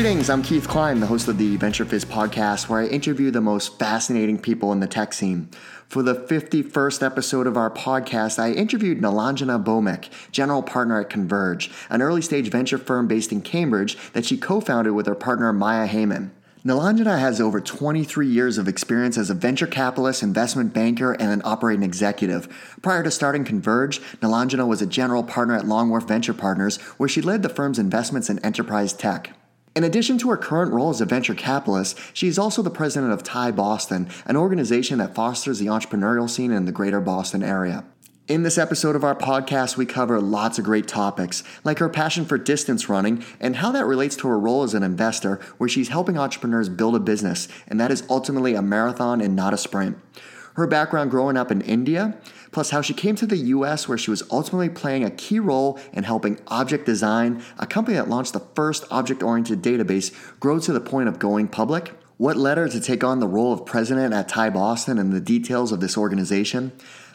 Greetings, I'm Keith Cline, the host of the VentureFizz podcast, where I interview the most fascinating people in the tech scene. For the 51st episode of our podcast, I interviewed Nilanjana Bhowmik, general partner at Converge, an early stage venture firm based in Cambridge that she co founded with her partner Maia Heymann. Nilanjana has over 23 years of experience as a venture capitalist, investment banker, and an operating executive. Prior to starting Converge, Nilanjana was a general partner at Longworth Venture Partners, where she led the firm's investments in enterprise tech. In addition to her current role as a venture capitalist, she is also the president of TiE Boston, an organization that fosters the entrepreneurial scene in the greater Boston area. In this episode of our podcast, we cover lots of great topics, like her passion for distance running and how that relates to her role as an investor, where she's helping entrepreneurs build a business, and that is ultimately a marathon and not a sprint. Her background growing up in India, plus how she came to the US where she was ultimately playing a key role in helping Object Design, a company that launched the first object oriented database, grow to the point of going public. What led her to take on the role of president at TiE Boston and the details of this organization?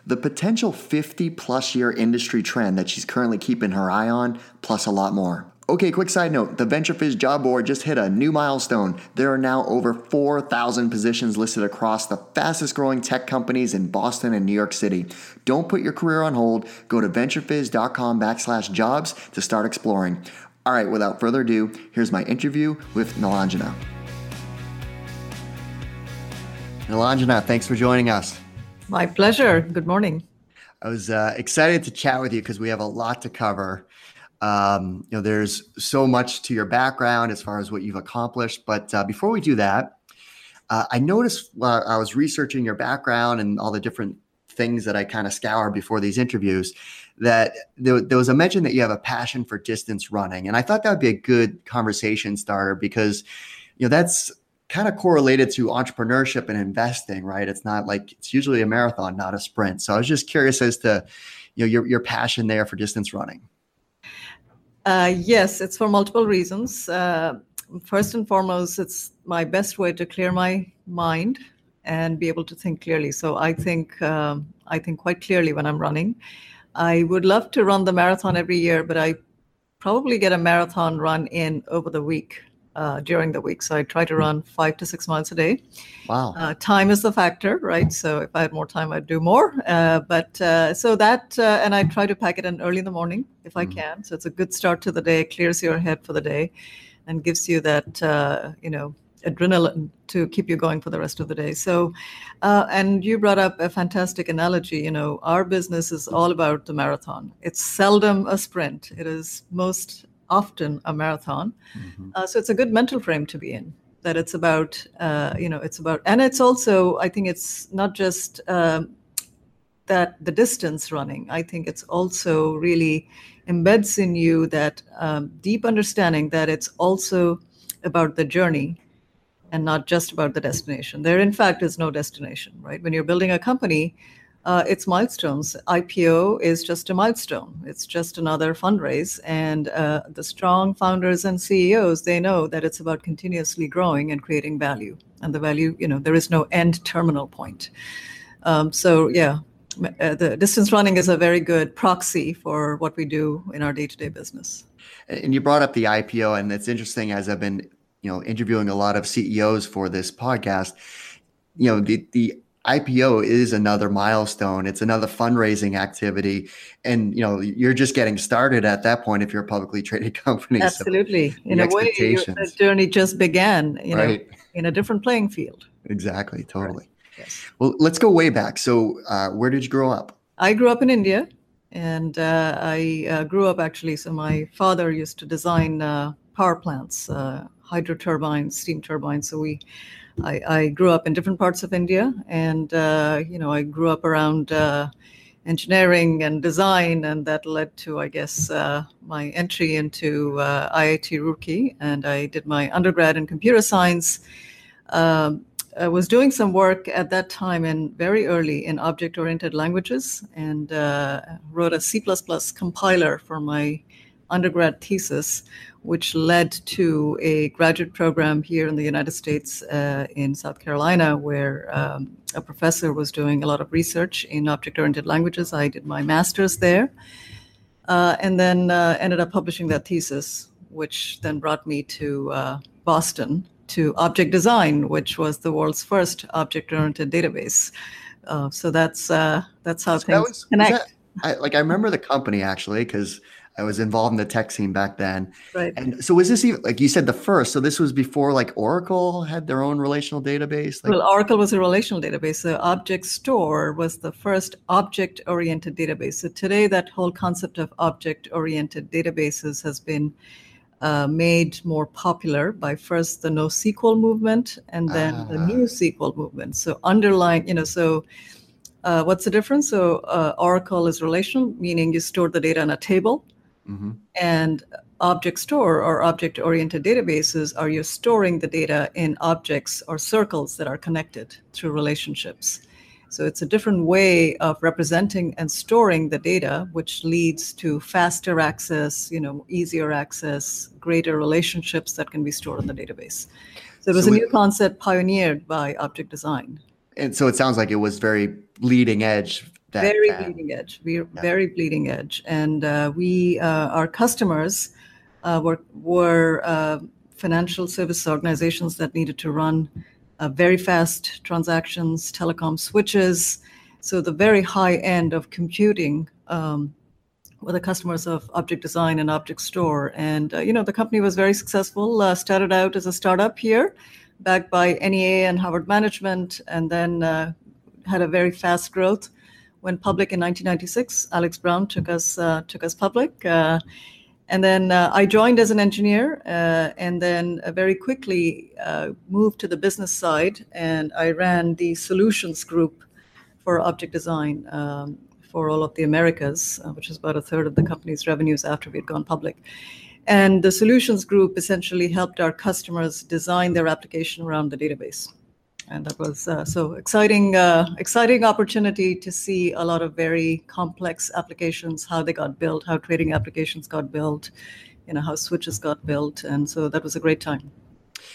The potential 50 plus year industry trend that she's currently keeping her eye on, plus a lot more. Okay, quick side note the VentureFizz job board just hit a new milestone. There are now over 4,000 positions listed across the fastest growing tech companies in Boston and New York City. Don't put your career on hold. Go to venturefizz.com backslash jobs to start exploring. All right, without further ado, here's my interview with Nilanjana. Nilanjana, thanks for joining us. My pleasure. Good morning. I was uh, excited to chat with you because we have a lot to cover. Um, you know, there's so much to your background as far as what you've accomplished. But uh, before we do that, uh, I noticed while I was researching your background and all the different things that I kind of scour before these interviews that there, there, was a mention that you have a passion for distance running. And I thought that would be a good conversation starter because, you know, that's kind of correlated to entrepreneurship and investing, right? It's not like it's usually a marathon, not a sprint. So I was just curious as to, you know, your, your passion there for distance running. Uh, yes, it's for multiple reasons. Uh, first and foremost, it's my best way to clear my mind and be able to think clearly. So I think um, I think quite clearly when I'm running. I would love to run the marathon every year, but I probably get a marathon run in over the week uh, during the week. So I try to hmm. run five to six miles a day. Wow. Uh, time is the factor, right? So if I had more time, I'd do more. Uh, but uh, so that, uh, and I try to pack it in early in the morning if. I hmm. can. So it's a good start to the day, clears your head for the day, and gives you that, uh, you know, adrenaline to keep you going for the rest of the day. So, and you brought up a fantastic analogy. You know, our business is all about the marathon. It's seldom a sprint. It is most often a marathon. Mm-hmm. Uh, so it's a good mental frame to be in. That it's about, uh, you know, it's about, and it's also, I think it's not just um, that the distance running. I think it's also really embeds in you that um, deep understanding that it's also about the journey and not just about the destination. There, in fact, is no destination, right? When you're building a company, uh, it's milestones. IPO is just a milestone. It's just another fundraise. And uh, the strong founders and CEOs, they know that it's about continuously growing and creating value. And the value, you know, there is no end terminal point. Um, so, yeah, uh, the distance running is a very good proxy for what we do in our day-to-day business. And you brought up the IPO, and it's interesting as I've been, you know, interviewing a lot of CEOs for this podcast. You know, the the IPO is another milestone. It's another fundraising activity. And you know, you're just getting started at that point if you're a publicly traded company. Absolutely. So in a way, the journey just began, you know, right. in a different playing field. Exactly, totally. Right. Yes. Well, let's go way back. So, uh, where did you grow up? I grew up in India, and uh, I uh, grew up actually. So, my father used to design uh, power plants, uh, hydro turbines, steam turbines. So, we I, I, grew up in different parts of India, and uh, you know, I grew up around uh, engineering and design, and that led to, I guess, uh, my entry into uh, IIT Roorkee, and I did my undergrad in computer science. Um, I was doing some work at that time and very early in object-oriented languages, and uh, wrote a C++ compiler for my undergrad thesis, which led to a graduate program here in the United States uh, in South Carolina, where um, a professor was doing a lot of research in object oriented languages. I did my master's there. Uh, and then uh, ended up publishing that thesis which then brought me to uh, Boston to Object Design, which was the world's first object-oriented database. Uh, so that's uh, that's how so things that was, connect. That, I, like I remember the company actually because I was involved in the tech scene back then. Right. And so was this even like you said the first? So this was before like Oracle had their own relational database. Like, well, Oracle was a relational database. So Object Store was the first object-oriented database. So today, that whole concept of object-oriented databases has been uh, made more popular by first the NoSQL movement and then uh, the ah. new SQL movement. So underlying, you know, so. Uh, what's the difference? So uh, Oracle is relational, meaning you store the data in a table Mm-hmm. And object store or object oriented databases are you storing the data in objects or circles that are connected through relationships. So it's a different way of representing and storing the data, which leads to faster access, you know, easier access, greater relationships that can be stored in the database. So it was so a new concept pioneered by object design. And so it sounds like it was very leading edge that, very that. bleeding edge. We're yeah. very bleeding edge, and uh, we uh, our customers uh, were were uh, financial service organizations that needed to run uh, very fast transactions, telecom switches, so the very high end of computing. Um, were the customers of Object Design and Object Store, and uh, you know the company was very successful. started out as a startup here, backed by NEA and Harvard Management, and then had a very fast growth went public in 1996. Alex Brown took us uh, took us public, uh, and then uh, I joined as an engineer, uh, and then uh, very quickly uh, moved to the business side, and I ran the solutions group for object design um, for all of the Americas, which is about a third of the company's revenues after we had gone public. And the solutions group essentially helped our customers design their application around the database and that was uh, so exciting uh, exciting opportunity to see a lot of very complex applications how they got built how trading applications got built you know how switches got built. And so that was a great time.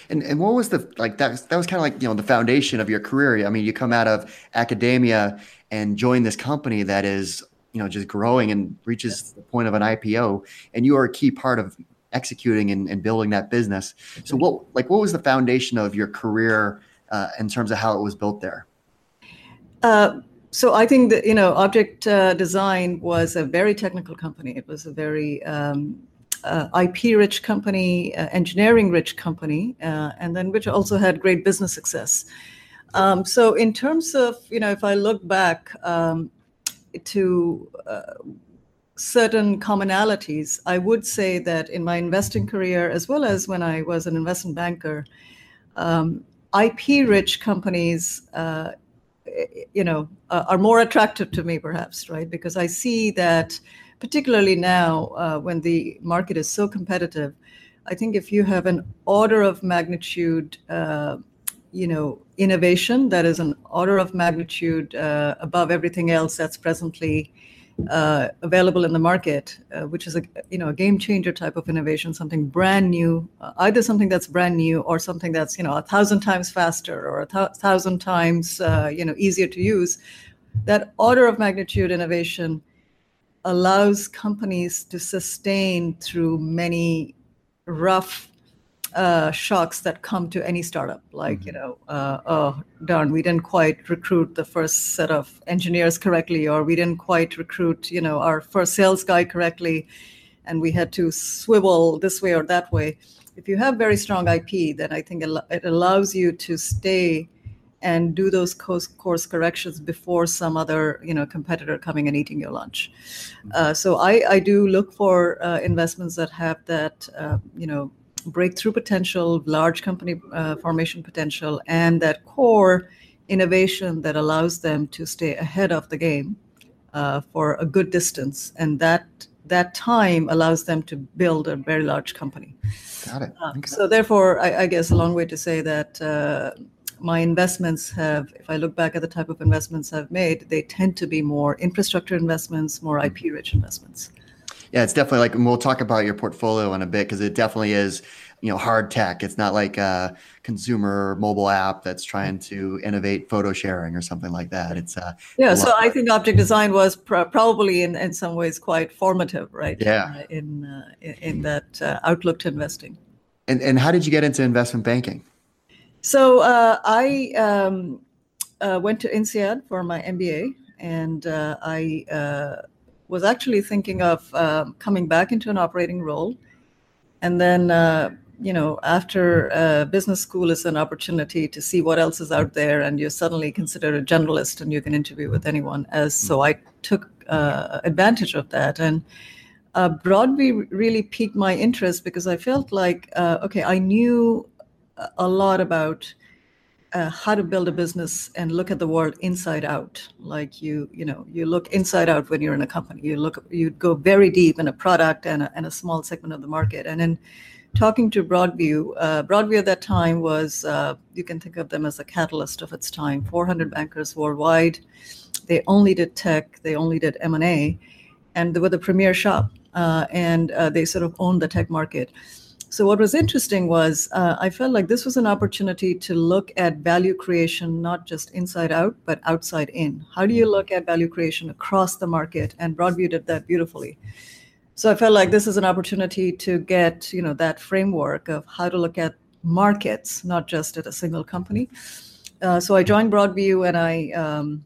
And and what was the like that that was kind of like you know the foundation of your career. I mean you come out of academia and join this company that is you know just growing and reaches yes. the point of an ipo and you are a key part of executing and, and building that business. So what like what was the foundation of your career uh, in terms of how it was built there? Uh, so I think that you know, Object uh, Design was a very technical company. It was a very um, uh, IP-rich company, uh, engineering-rich company, uh, and then which also had great business success. Um, so in terms of you know, if I look back um, to certain commonalities, I would say that in my investing career, as well as when I was an investment banker, um, IP rich companies, uh, you know, uh, are more attractive to me, perhaps, right? Because I see that, particularly now uh, when the market is so competitive, I think if you have an order of magnitude, uh, you know, innovation that is an order of magnitude uh, above everything else that's presently uh, available in the market, uh, which is a you know a game changer type of innovation, something brand new, uh, either something that's brand new or something that's you know a thousand times faster or a th- thousand times uh, you know easier to use. That order of magnitude innovation allows companies to sustain through many rough uh, shocks that come to any startup like mm-hmm. you know uh, oh darn we didn't quite recruit the first set of engineers correctly or we didn't quite recruit you know our first sales guy correctly and we had to swivel this way or that way if you have very strong ip then i think it allows you to stay and do those course, course corrections before some other you know competitor coming and eating your lunch mm-hmm. uh, so I, I do look for uh, investments that have that uh, you know breakthrough potential, large company uh, formation potential, and that core innovation that allows them to stay ahead of the game uh, for a good distance. And that that time allows them to build a very large company. Got it. Uh. So therefore, I, I, guess a long way to say that uh, my investments have, if I look back at the type of investments I've made, they tend to be more infrastructure investments, more IP-rich investments yeah, it's definitely like, and we'll talk about your portfolio in a bit because it definitely is you know hard tech. It's not like a consumer mobile app that's trying to innovate photo sharing or something like that. It's uh, yeah. So I think object design was pr- probably in, in some ways quite formative, right? Yeah. Uh, in, uh, in that uh, outlook to investing. And and how did you get into investment banking? So uh, I um, uh, went to INSEAD for my MBA, and I was actually thinking of coming back into an operating role. And then uh, you know after uh, business school is an opportunity to see what else is out there and you're suddenly considered a generalist and you can interview with anyone as so i took uh, advantage of that. And uh, broadview really piqued my interest because i felt like uh, okay i knew a lot about uh, how to build a business and look at the world inside out. Like you you know you look inside out when you're in a company. You look you go very deep in a product and a, and a small segment of the market. And in talking to broadview uh, broadview at that time was uh, you can think of them as a catalyst of its time. 400 bankers worldwide. They only did tech. They only did m&a and they were the premier shop uh, and uh, they sort of owned the tech market so what was interesting was uh, I felt like this was an opportunity to look at value creation not just inside out but outside in. How do you look at value creation across the market? And Broadview did that beautifully. So I felt like this is an opportunity to get you know that framework of how to look at markets, not just at a single company. Uh, so I joined Broadview and I um,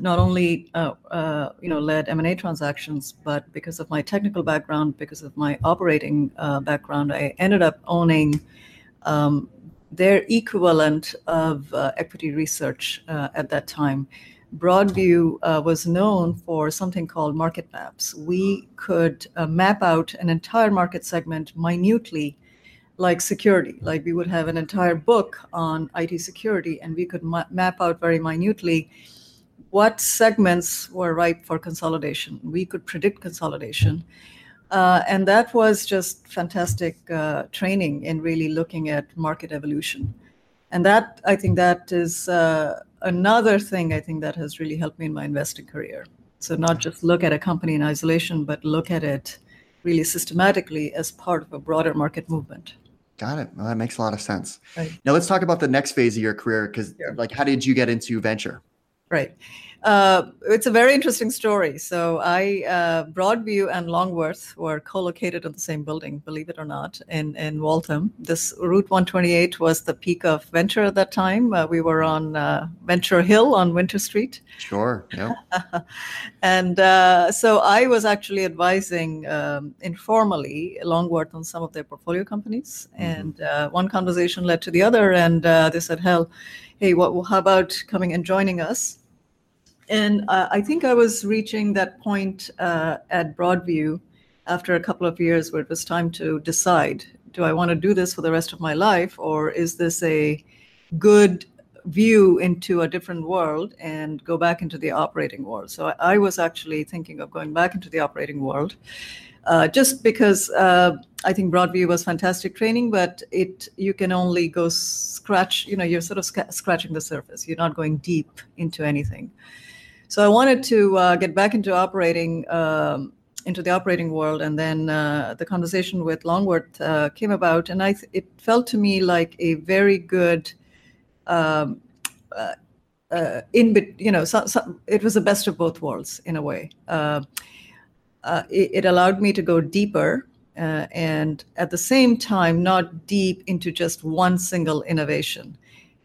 not only uh, uh, you know led M&A transactions, but because of my technical background, because of my operating uh, background, I ended up owning um, their equivalent of uh, equity research uh, at that time. Broadview uh, was known for something called market maps. We could map out an entire market segment minutely like security. Like we would have an entire book on IT security, and we could ma- map out very minutely what segments were ripe for consolidation. We could predict consolidation. Uh, and that was just fantastic uh, training in really looking at market evolution. And that, I think, that is uh, another thing I think that has really helped me in my investing career. So, not just look at a company in isolation, but look at it really systematically as part of a broader market movement. Got it. Well, that makes a lot of sense. Right. Now, let's talk about the next phase of your career because, like, how did you get into venture? Right. Uh, it's a very interesting story. So I uh, Broadview and Longworth were co-located in the same building, believe it or not, in in Waltham. This Route 128 was the peak of Venture at that time. Uh, we were on uh, Venture Hill on Winter Street. Sure. Yeah. and uh, so I was actually advising um, informally Longworth on some of their portfolio companies, mm-hmm. and uh, one conversation led to the other, and they said, "Hell." Hey, what, how about coming and joining us? And uh, I think I was reaching that point uh, at Broadview after a couple of years where it was time to decide do I want to do this for the rest of my life, or is this a good view into a different world and go back into the operating world? So I, was actually thinking of going back into the operating world. Uh, just because uh, I think Broadview was fantastic training, but it you can only go scratch. You know, you're sort of sc- scratching the surface. You're not going deep into anything. So I wanted to uh, get back into operating um, into the operating world, and then uh, the conversation with Longworth uh, came about, and I th- it felt to me like a very good. Um, uh, uh, in you know, so, so it was the best of both worlds in a way. Uh, it, it, allowed me to go deeper and at the same time not deep into just one single innovation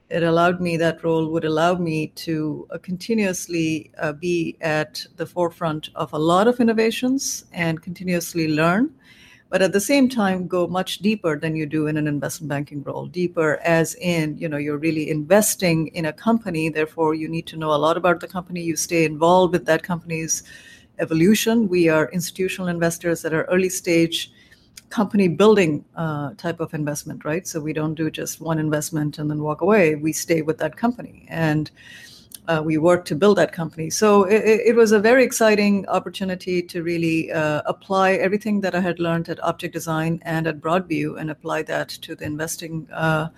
it allowed me that role would allow me to uh, continuously uh, be at the forefront of a lot of innovations and continuously learn but at the same time go much deeper than you do in an investment banking role deeper as in you know you're really investing in a company therefore you need to know a lot about the company you stay involved with that company's evolution. We are institutional investors that are early stage company building uh, type of investment, right? So we don't do just one investment and then walk away. We stay with that company and uh, we work to build that company. So it, it, was a very exciting opportunity to really uh, apply everything that I had learned at Object Design and at Broadview and apply that to the investing uh,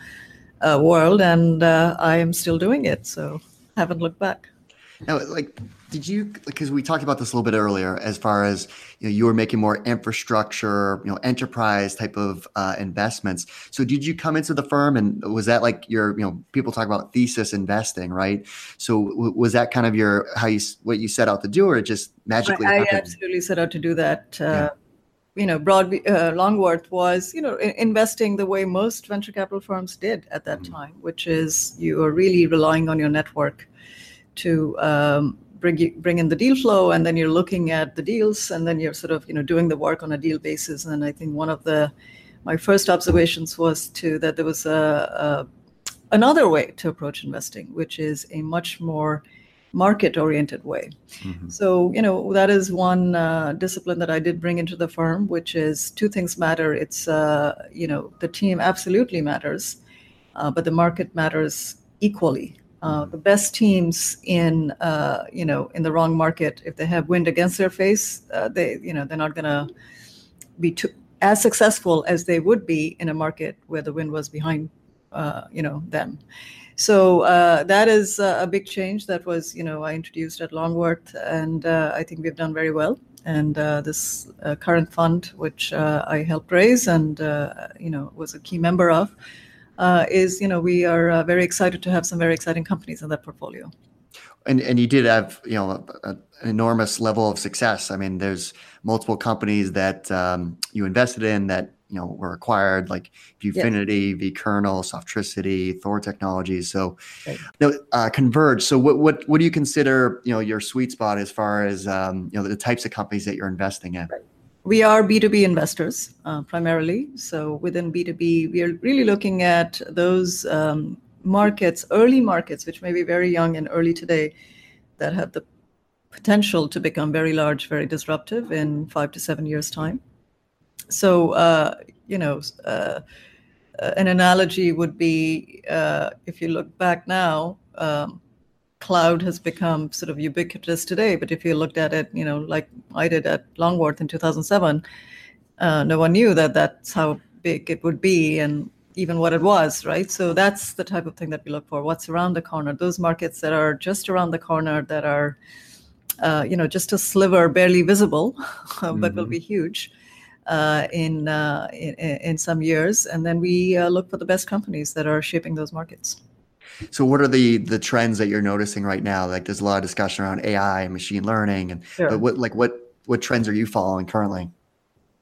uh, world. And uh, I am still doing it. So haven't looked back. Now, like, did you? Because we talked about this a little bit earlier, as far as you know, you were making more infrastructure, you know, enterprise type of uh, investments. So, did you come into the firm, and was that like your, you know, people talk about thesis investing, right? So, w- was that kind of your how you what you set out to do, or it just magically? I, I absolutely set out to do that. Uh, You know, Broad uh, Longworth was, you know, i- investing the way most venture capital firms did at that Mhm. time, which is you are really relying on your network to um, bring you, bring in the deal flow, and then you're looking at the deals, and then you're sort of you know doing the work on a deal basis. And I think one of the my first observations was to that there was a, a another way to approach investing, which is a much more market oriented way. Mhm. So, you know, that is one uh, discipline that I did bring into the firm, which is two things matter. It's, uh, you know, the team absolutely matters, uh, but the market matters equally. Uh, the best teams in, uh, you know, in the wrong market, if they have wind against their face, uh, they, you know, they're not going to be too, as successful as they would be in a market where the wind was behind, uh, you know, them. So uh, that is uh, a big change that was, you know, I introduced at Longworth, and uh, I think we've done very well. And uh, this current fund, which uh, I helped raise and, uh, you know, was a key member of, is, you know, we are uh, very excited to have some very exciting companies in that portfolio. And and you did have you know a, a, an enormous level of success. I mean, there's multiple companies that um, you invested in that you know were acquired, like Viewfinity, vKernel, Softricity, Thor Technologies. So, Right. you know, uh, Converge. So, what what what do you consider you know your sweet spot as far as um, you know the types of companies that you're investing in? We are B2B investors uh, primarily. So within B2B, we are really looking at those um, markets, early markets, which may be very young and early today, that have the potential to become very large, very disruptive in five to seven years' time. So, uh, you know, uh, uh, an analogy would be uh, if you look back now, um, cloud has become sort of ubiquitous today. But if you looked at it, you know, like I did at Longworth in 2007, uh, no one knew that that's how big it would be and even what it was, right? So that's the type of thing that we look for. What's around the corner? Those markets that are just around the corner that are, uh, you know, just a sliver, barely visible, but will Mhm. be huge. Uh, in, uh, in in some years, and then we uh, look for the best companies that are shaping those markets. So, what are the the trends that you're noticing right now? Like, there's a lot of discussion around AI and machine learning, and Sure. but what like what what trends are you following currently?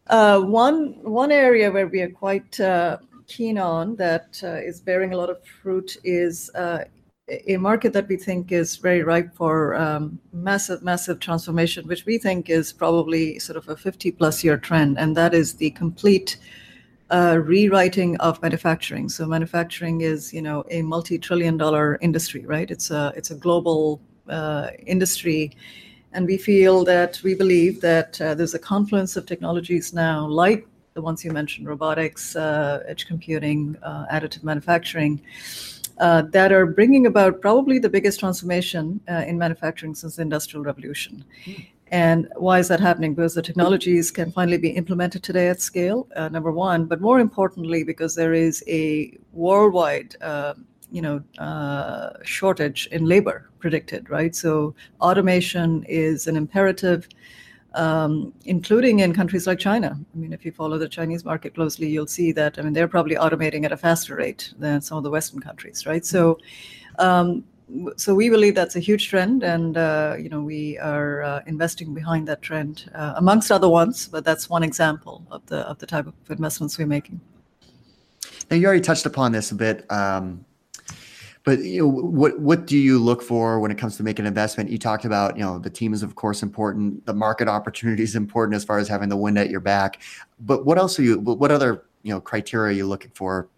Uh, one one area where we are quite uh, keen on that uh, is bearing a lot of fruit is uh, a a market that we think is very ripe for um, massive massive transformation, which we think is probably sort of a 50 plus year trend, and that is the complete uh, rewriting of manufacturing. So manufacturing is you know a multi trillion dollar industry, right? It's a it's a global uh, industry. And we feel that we believe that uh, there's a confluence of technologies now, like the ones you mentioned robotics, uh, edge computing, uh, additive manufacturing, uh, that are bringing about probably the biggest transformation uh, in manufacturing since the Industrial Revolution. And why is that happening? Because the technologies can finally be implemented today at scale, uh, number one, but more importantly, because there is a worldwide uh, you know uh, shortage in labor predicted right? So automation is an imperative um, including in countries like china. I mean if you follow the chinese market closely you'll see that i mean they're probably automating at a faster rate than some of the western countries right? So um, so we believe that's a huge trend and uh, you know we are uh, investing behind that trend uh, amongst other ones but that's one example of the of the type of investments we're making Now, you already touched upon this a bit, um, but you know, what what do you look for when it comes to making an investment? You talked about, you know, the team is of course important, the market opportunity is important as far as having the wind at your back. But what else are you? What other you know criteria are you looking for?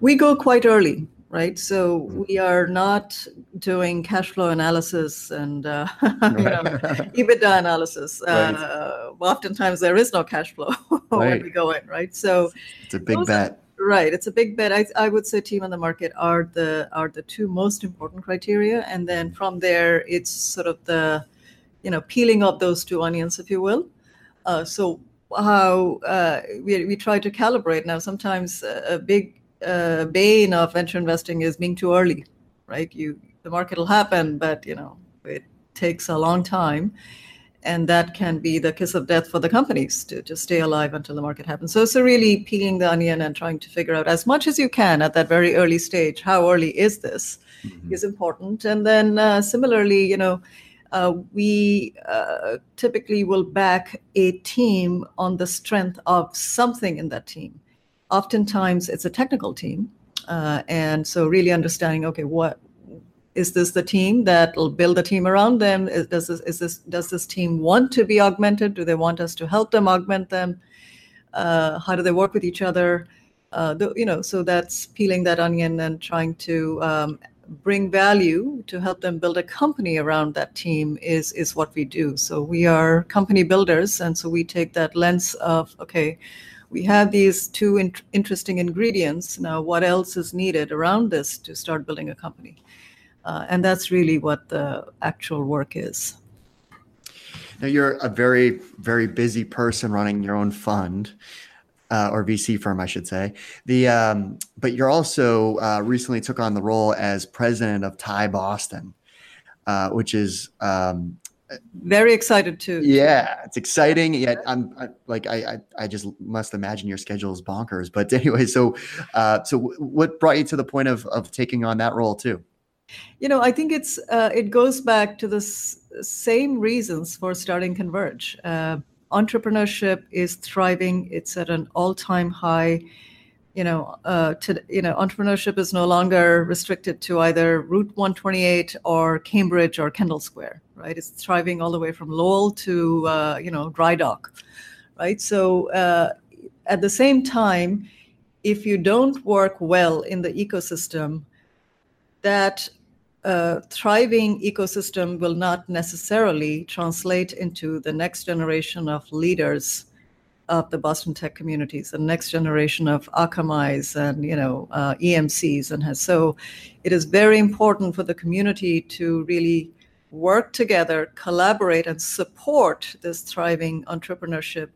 we go quite early right? So Mhm. we are not doing cash flow analysis and uh, you know, ebitda analysis. Right. uh, oftentimes there is no cash flow when we go in right? So It's a big Those are- bet. right it's a big bet. I, I would say team on the market are the are the two most important criteria. And then from there it's sort of the you know peeling of those two onions if you will. Uh, so how uh, we, we try to calibrate. Now sometimes a, a big uh, bane of venture investing is being too early right you the market will happen but you know it takes a long time and that can be the kiss of death for the companies to, to stay alive until the market happens. So, so really peeling the onion and trying to figure out as much as you can at that very early stage, how early is this, mm-hmm. is important. And then uh, similarly, you know, uh, we uh, typically will back a team on the strength of something in that team. Oftentimes, it's a technical team, uh, and so really understanding, okay, what is this the team that will build a team around them? Is, does this is this does this team want to be augmented? Do they want us to help them augment them? Uh, how do they work with each other? Uh, the, you know, so that's peeling that onion and trying to um, bring value to help them build a company around that team is is what we do. So we are company builders, and so we take that lens of okay, we have these two in- interesting ingredients. Now, what else is needed around this to start building a company? Uh, and that's really what the actual work is. Now, you're a very, very busy person running your own fund. Uh, or VC firm, I should say. The um, but you're also uh, recently took on the role as president of TiE Boston, uh, which is um, very excited too. Yeah, it's exciting. Yet I'm I, like I, I, I just must imagine your schedule is bonkers. But anyway, so uh, so what brought you to the point of of taking on that role too? You know, I think it's uh, it goes back to the s- same reasons for starting Converge. Uh, entrepreneurship is thriving; it's at an all-time high. You know, uh, to, you know, entrepreneurship is no longer restricted to either Route 128 or Cambridge or Kendall Square, right? It's thriving all the way from Lowell to uh, you know Dry Dock, right? So uh, at the same time, if you don't work well in the ecosystem, that a thriving ecosystem will not necessarily translate into the next generation of leaders of the Boston tech communities, the next generation of Akamais and you know uh, EMCs, and has so it is very important for the community to really work together, collaborate, and support this thriving entrepreneurship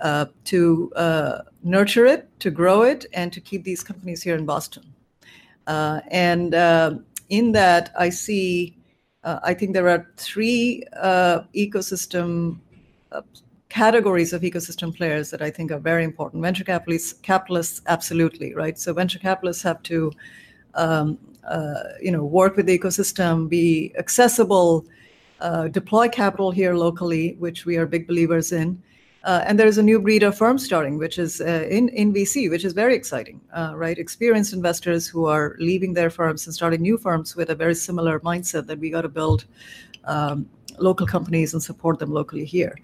uh, to uh, nurture it, to grow it, and to keep these companies here in Boston. Uh, and uh, in that, I see, uh, I think there are three ecosystem categories of ecosystem players that I think are very important. Venture capitalists, capitalists, absolutely, right? So venture capitalists have to, um, uh, you know, work with the ecosystem, be accessible, uh, deploy capital here locally, which we are big believers in. Uh, and there's a new breed of firm starting, which is uh, in, in VC, which is very exciting, uh, right? Experienced investors who are leaving their firms and starting new firms with a very similar mindset that we got to build um, local companies and support them locally here.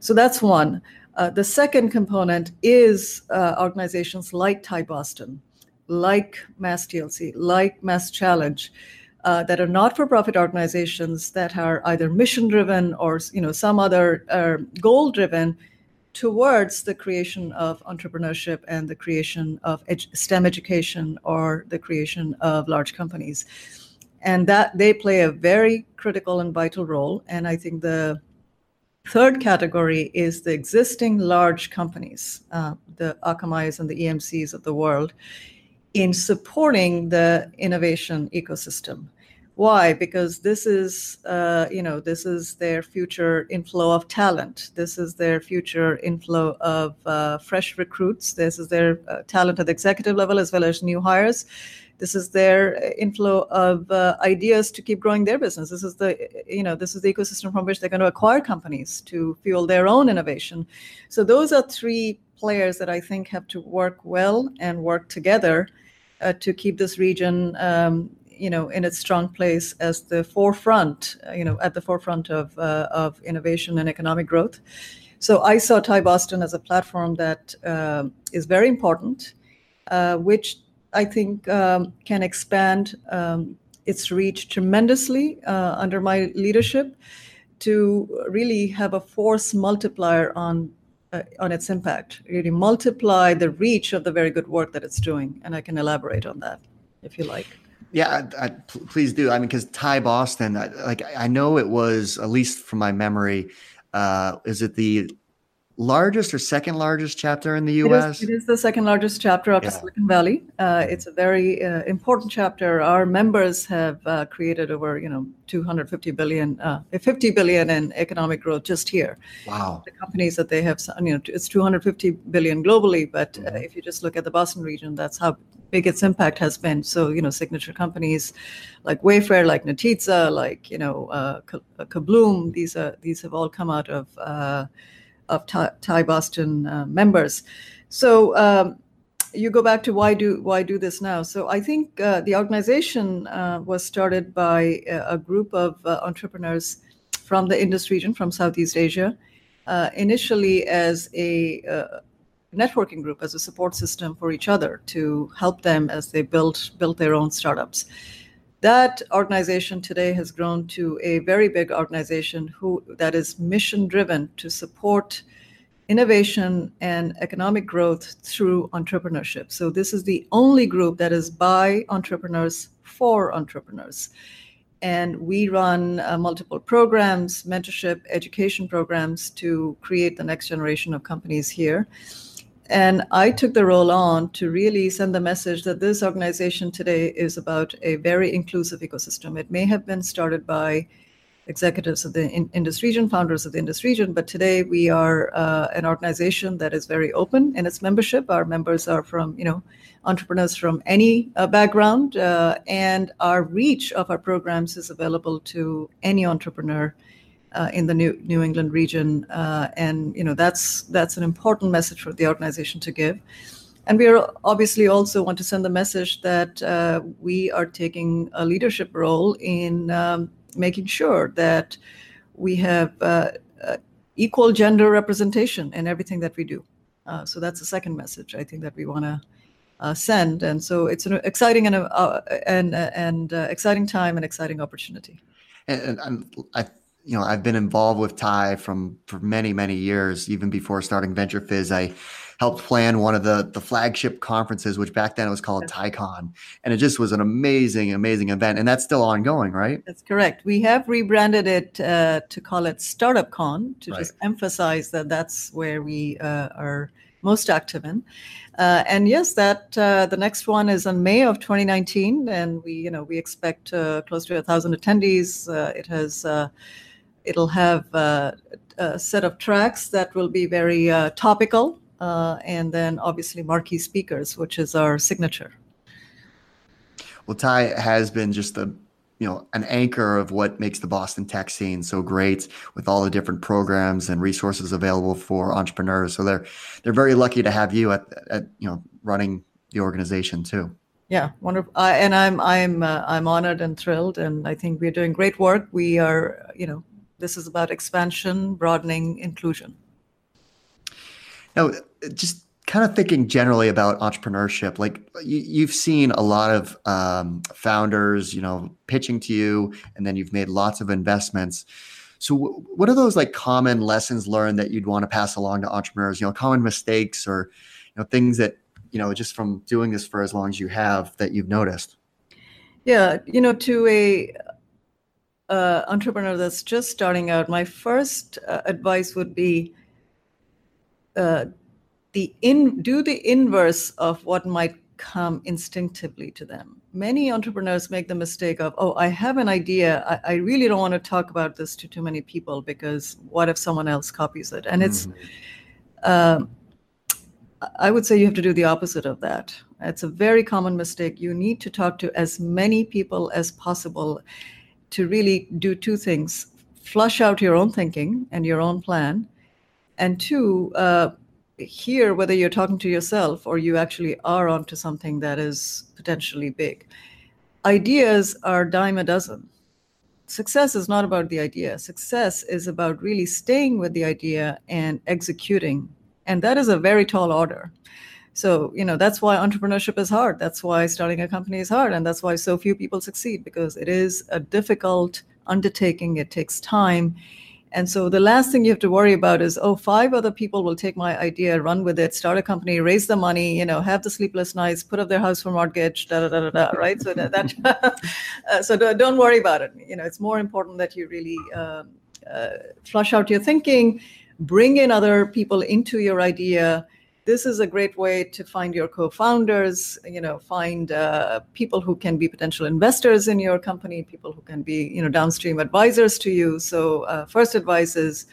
So that's one. Uh, the second component is uh, organizations like TiE Boston, like Mass TLC, like Mass Challenge. Uh, that are not-for-profit organizations that are either mission-driven or you know some other uh, goal-driven towards the creation of entrepreneurship and the creation of ed- STEM education or the creation of large companies. And that they play a very critical and vital role. And I think the third category is the existing large companies, uh, the Akamais and the EMCs of the world, in supporting the innovation ecosystem. Why? Because this is, uh, you know, this is their future inflow of talent. This is their future inflow of uh, fresh recruits. This is their uh, talent at the executive level as well as new hires. This is their inflow of uh, ideas to keep growing their business. This is the, you know, this is the ecosystem from which they're going to acquire companies to fuel their own innovation. So those are three players that I think have to work well and work together uh, to keep this region um, you know in its strong place as the forefront uh, you know at the forefront of uh, of innovation and economic growth so i saw TiE boston as a platform that uh, is very important uh, which i think um, can expand um, its reach tremendously uh, under my leadership to really have a force multiplier on uh, on its impact really multiply the reach of the very good work that it's doing and i can elaborate on that if you like yeah, I, I, please do. I mean, because TiE Boston, I, like I know it was at least from my memory, uh, is it the largest or second largest chapter in the U.S. It is, it is the second largest chapter after Yeah. Silicon Valley. Uh, it's a very uh, important chapter. Our members have uh, created over, you know, 250 billion, uh, 50 billion in economic growth just here. Wow. The companies that they have, you know, it's 250 billion globally, but uh, Mhm. if you just look at the Boston region, that's how big its impact has been. So, you know, signature companies like Wayfair, like Netezza, like you know, uh, uh, Kabloom. These are these have all come out of uh, of TiE, Boston uh, members. So um, you go back to why do why do this now? So I think uh, the organization uh, was started by a, a group of uh, entrepreneurs from the Indus region, from Southeast Asia, uh, initially as a uh, networking group, as a support system for each other to help them as they built built their own startups. That organization today has grown to a very big organization who that is mission driven to support innovation and economic growth through entrepreneurship. So this is the only group that is by entrepreneurs for entrepreneurs. And we run uh, multiple programs, mentorship, education programs to create the next generation of companies here. And I took the role on to really send the message that this organization today is about a very inclusive ecosystem. It may have been started by executives of the in- Indus region, founders of the Indus region, but today we are uh, an organization that is very open in its membership. Our members are from, you know, entrepreneurs from any uh, background, uh, and our reach of our programs is available to any entrepreneur uh, in the New New England region, uh, and you know that's that's an important message for the organization to give. And we are obviously also want to send the message that uh, we are taking a leadership role in um, making sure that we have uh, uh, equal gender representation in everything that we do. Uh, so that's the second message I think that we want to send. And so it's an exciting and and and exciting time and exciting opportunity. And, and I, you know, I've been involved with TiE from for many, many years. Even before starting VentureFizz, I helped plan one of the the flagship conferences, which back then it was called TiECon, and it just was an amazing, amazing event. And that's still ongoing, right? That's correct. We have rebranded it uh, to call it Startup Con to Right. just emphasize that that's where we uh, are most active in. Uh, and yes, that uh, the next one is in May of 2019, and we, you know, we expect uh, close to a thousand attendees. Uh, it has, uh, it'll have uh, a set of tracks that will be very uh, topical, uh, and then obviously marquee speakers, which is our signature. Well, TiE has been just a you know an anchor of what makes the Boston tech scene so great with all the different programs and resources available for entrepreneurs. So they're they're very lucky to have you at, at you know running the organization too. Yeah, wonderful. I, and I'm I'm uh, I'm honored and thrilled, and I think we're doing great work. We are, you know, this is about expansion, broadening, inclusion. Now, just kind of thinking generally about entrepreneurship, like you, you've seen a lot of um, founders, you know, pitching to you, and then you've made lots of investments. So, w- what are those like common lessons learned that you'd want to pass along to entrepreneurs? You know, common mistakes or you know things that you know just from doing this for as long as you have that you've noticed. Yeah, you know, to a uh, entrepreneur that's just starting out, my first uh, advice would be uh, the in do the inverse of what might come instinctively to them. Many entrepreneurs make the mistake of, oh, I have an idea. I, I really don't want to talk about this to too many people because what if someone else copies it? And it's um, I would say you have to do the opposite of that. It's a very common mistake. You need to talk to as many people as possible to really do two things flush out your own thinking and your own plan, and two, uh, hear whether you're talking to yourself or you actually are onto something that is potentially big. Ideas are dime a dozen. Success is not about the idea. Success is about really staying with the idea and executing and that is a very tall order so you know that's why entrepreneurship is hard. That's why starting a company is hard and that's why so few people succeed because it is a difficult undertaking. It takes time. And so the last thing you have to worry about is oh five other people will take my idea run with it start a company raise the money you know have the sleepless nights put up their house for mortgage da da da da, da right? So that, that uh, so don't worry about it. You know it's more important that you really um, uh, flush out your thinking bring in other people into your idea this is a great way to find your co-founders you know find uh, people who can be potential investors in your company people who can be you know downstream advisors to you. So uh, first advice is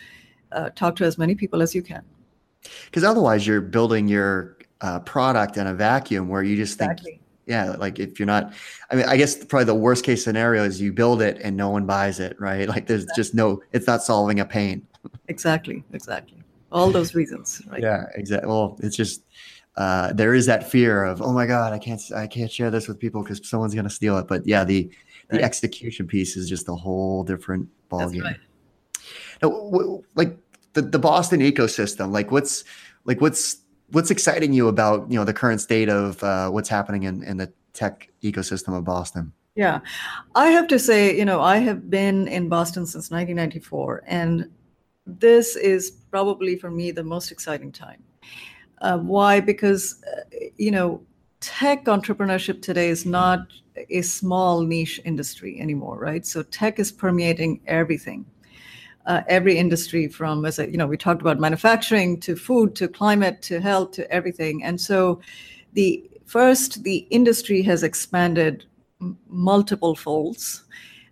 uh, talk to as many people as you can. Because otherwise you're building your uh, product in a vacuum where you just exactly. think yeah like if you're not i mean i guess probably the worst case scenario is you build it and no one buys it right? Like there's exactly. just no it's not solving a pain. Exactly exactly all those reasons right? Yeah exactly well it's just uh, there is that fear of oh my god i can't i can't share this with people because someone's going to steal it. But yeah the the right. execution piece is just a whole different ballgame. right. now, w- like the, the boston ecosystem like what's like what's what's exciting you about you know the current state of uh, what's happening in, in the tech ecosystem of boston? Yeah. I have to say you know i have been in boston since 1994 and this is probably for me the most exciting time. Uh, why? Because, uh, you know, tech entrepreneurship today is not a small niche industry anymore, right? So tech is permeating everything. Uh, every industry from as I, you know we talked about manufacturing to food to climate to health to everything and so the first the industry has expanded m- multiple folds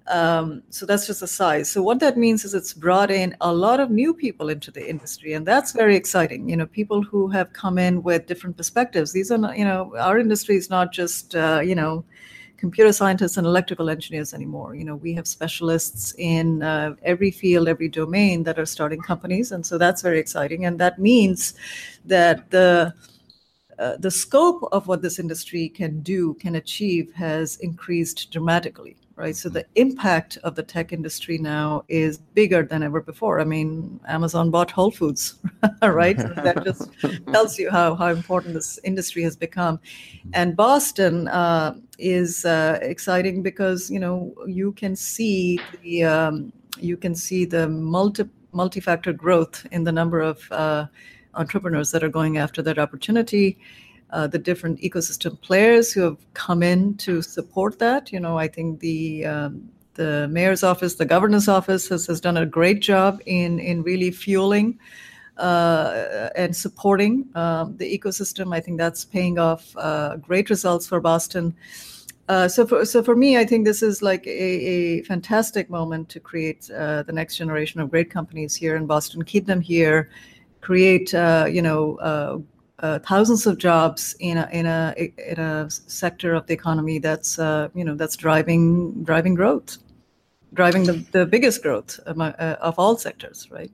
um, so that's just a size. So what that means is it's brought in a lot of new people into the industry, and that's very exciting. You know, people who have come in with different perspectives. These are, not, you know, our industry is not just, uh, you know, computer scientists and electrical engineers anymore. You know, we have specialists in uh, every field, every domain that are starting companies, and so that's very exciting. And that means that the uh, the scope of what this industry can do, can achieve, has increased dramatically right? So the impact of the tech industry now is bigger than ever before. I mean, Amazon bought Whole Foods, right? that just tells you how, how important this industry has become. And Boston uh, is uh, exciting because you know you can see the um, you can see the multi multi-factor growth in the number of uh, entrepreneurs that are going after that opportunity uh, the different ecosystem players who have come in to support that. You know, I think the um, the mayor's office, the governor's office has, has done a great job in in really fueling uh, and supporting um, the ecosystem. I think that's paying off uh, great results for Boston. Uh, so for so for me, I think this is like a, a fantastic moment to create uh, the next generation of great companies here in Boston. Keep them here, create uh, you know uh, thousands of jobs in a in a in a sector of the economy that's uh, you know that's driving driving growth, driving the, the biggest growth of, uh, of all sectors, right?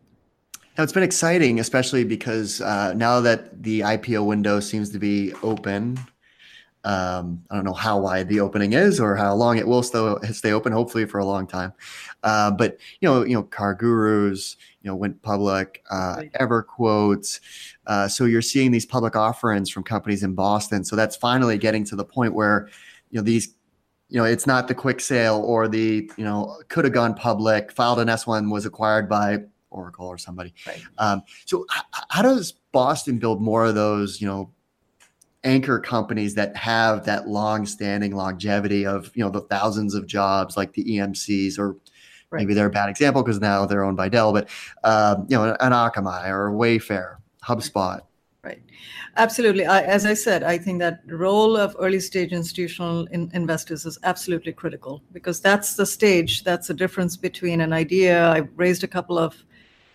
Now it's been exciting, especially because uh, now that the IPO window seems to be open. Um, I don't know how wide the opening is or how long it will still stay open. Hopefully for a long time. Uh, but you know, you know, CarGurus, you know, went public. Uh, right. EverQuotes, uh, so you're seeing these public offerings from companies in Boston. So that's finally getting to the point where, you know, these, you know, it's not the quick sale or the, you know, could have gone public, filed an S1, was acquired by Oracle or somebody. Right. Um, so h- how does Boston build more of those, you know, anchor companies that have that long-standing longevity of, you know, the thousands of jobs like the EMCs or Right. Maybe they're a bad example because now they're owned by Dell, but um, you know, an Akamai or Wayfair. HubSpot. Right. Absolutely. I, as I said, I think that role of early stage institutional in, investors is absolutely critical because that's the stage. That's the difference between an idea. I raised a couple of,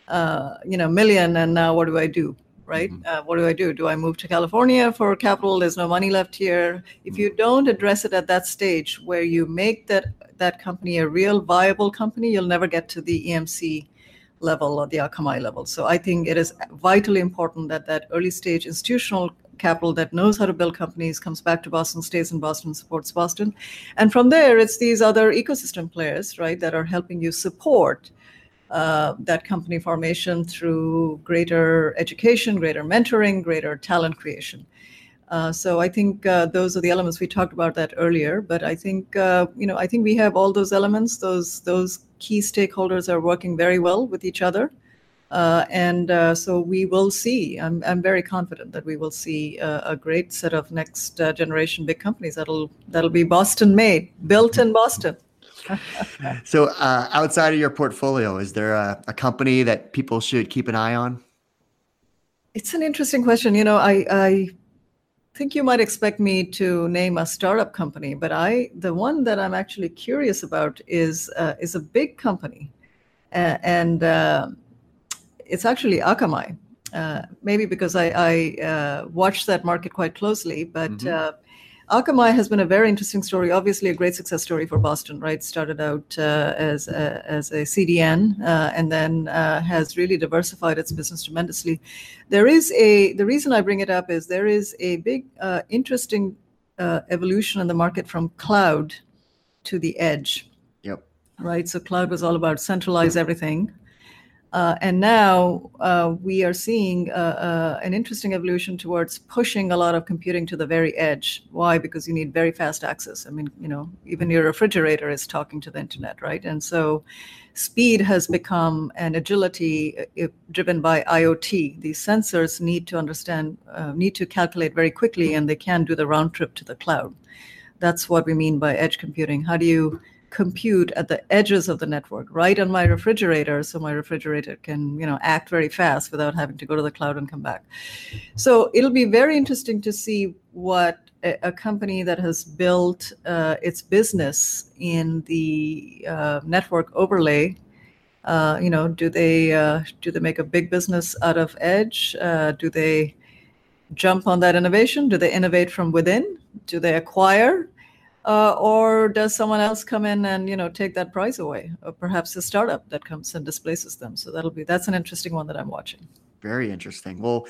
uh, you know, million, and now what do I do? Right? Mm-hmm. Uh, what do I do? Do I move to California for capital? There's no money left here. If you don't address it at that stage, where you make that that company a real viable company, you'll never get to the EMC level or the Akamai level. So I think it is vitally important that that early stage institutional capital that knows how to build companies comes back to Boston, stays in Boston, supports Boston. And from there, it's these other ecosystem players, right, that are helping you support uh, that company formation through greater education, greater mentoring, greater talent creation. Uh, so I think uh, those are the elements we talked about that earlier. But I think uh, you know I think we have all those elements. Those those key stakeholders are working very well with each other, uh, and uh, so we will see. I'm I'm very confident that we will see a great set of next generation big companies that'll that'll be Boston made, built in Boston. so, uh, outside of your portfolio, is there a, a, company that people should keep an eye on? It's an interesting question. You know, I, I think you might expect me to name a startup company, but I the one that I'm actually curious about is uh, is a big company, uh, and uh, it's actually Akamai. Uh, maybe because I, I uh, watched that market quite closely, but mm-hmm. Uh, Akamai has been a very interesting story. Obviously, a great success story for Boston. Right, started out uh, as a, as a CDN uh, and then uh, has really diversified its business tremendously. There is a the reason I bring it up is there is a big uh, interesting uh, evolution in the market from cloud to the edge. Yep. Right. So cloud was all about centralize everything. Uh, and now uh, we are seeing uh, uh, an interesting evolution towards pushing a lot of computing to the very edge. Why? Because you need very fast access. I mean, you know, even your refrigerator is talking to the internet, right? And so speed has become an agility uh, driven by IoT. These sensors need to understand, uh, need to calculate very quickly, and they can do the round trip to the cloud. That's what we mean by edge computing. How do you compute at the edges of the network, right on my refrigerator, so my refrigerator can, you know, act very fast without having to go to the cloud and come back. So it'll be very interesting to see what a, company that has built uh, its business in the uh, network overlay. Uh, you know, do they uh, do they make a big business out of edge? Uh, do they jump on that innovation? Do they innovate from within? Do they acquire? Uh, or does someone else come in and you know take that prize away? Or perhaps a startup that comes and displaces them. So that'll be that's an interesting one that i'm watching. Very interesting. Well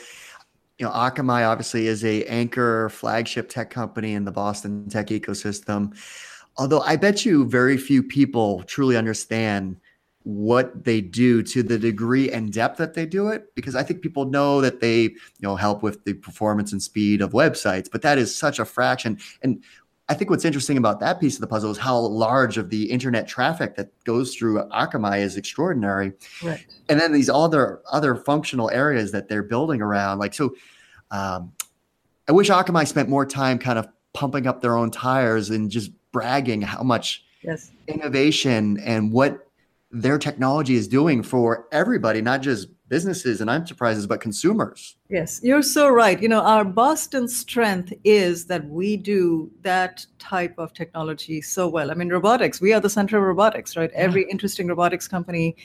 you know akamai obviously is a anchor flagship tech company in the boston tech ecosystem. Although i bet you very few people truly understand what they do to the degree and depth that they do it because i think people know that they you know help with the performance and speed of websites but that is such a fraction. And I think what's interesting about that piece of the puzzle is how large of the internet traffic that goes through Akamai is extraordinary. Right. And then these other other functional areas that they're building around, like so. Um, I wish Akamai spent more time kind of pumping up their own tires and just bragging how much yes. innovation and what their technology is doing for everybody, not just businesses and enterprises, but consumers. Yes, you're so right. You know, our Boston strength is that we do that type of technology so well. I mean, robotics, we are the center of robotics, right? Yeah. Every interesting robotics company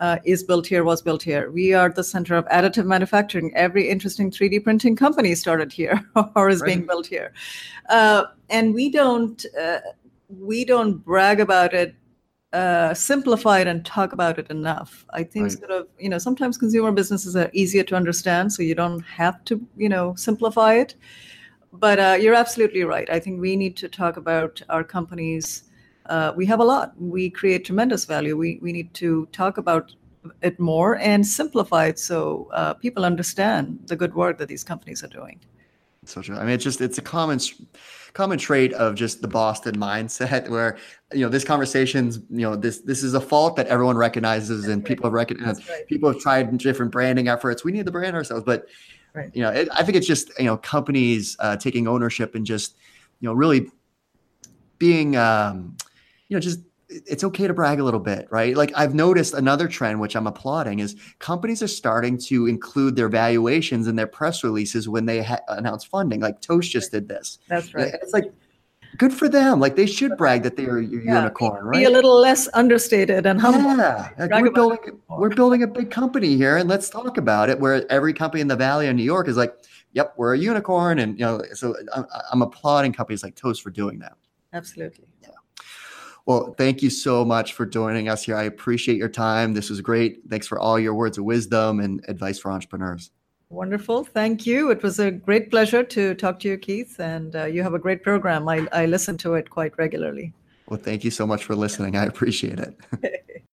uh, is built here, was built here. We are the center of additive manufacturing. Every interesting 3D printing company started here or is right. being built here. Uh, and we don't. Uh, we don't brag about it uh, simplify it and talk about it enough. I think right. sort of, you know, sometimes consumer businesses are easier to understand, so you don't have to, you know, simplify it. But uh, you're absolutely right. I think we need to talk about our companies. Uh, we have a lot. We create tremendous value. We we need to talk about it more and simplify it so uh, people understand the good work that these companies are doing. So true. I mean, it's just it's a common common trait of just the Boston mindset, where you know this conversation's you know this this is a fault that everyone recognizes, That's and right. people have recognized. Right. People have tried different branding efforts. We need to brand ourselves, but right. you know, it, I think it's just you know companies uh, taking ownership and just you know really being um, you know just it's okay to brag a little bit, right? Like I've noticed another trend, which I'm applauding, is companies are starting to include their valuations in their press releases when they ha- announce funding. Like Toast just did this. That's right. It's like good for them. Like they should brag that they are a yeah, unicorn, right? Be a little less understated and humble. Yeah, like we're building we're building a big company here, and let's talk about it. Where every company in the Valley of New York is like, "Yep, we're a unicorn," and you know, so uh, I'm, I'm applauding companies like Toast for doing that. Absolutely. Well, thank you so much for joining us here. I appreciate your time. This was great. Thanks for all your words of wisdom and advice for entrepreneurs. Wonderful. Thank you. It was a great pleasure to talk to you, Keith. And uh, you have a great program. I, I listen to it quite regularly. Well, thank you so much for listening. I appreciate it.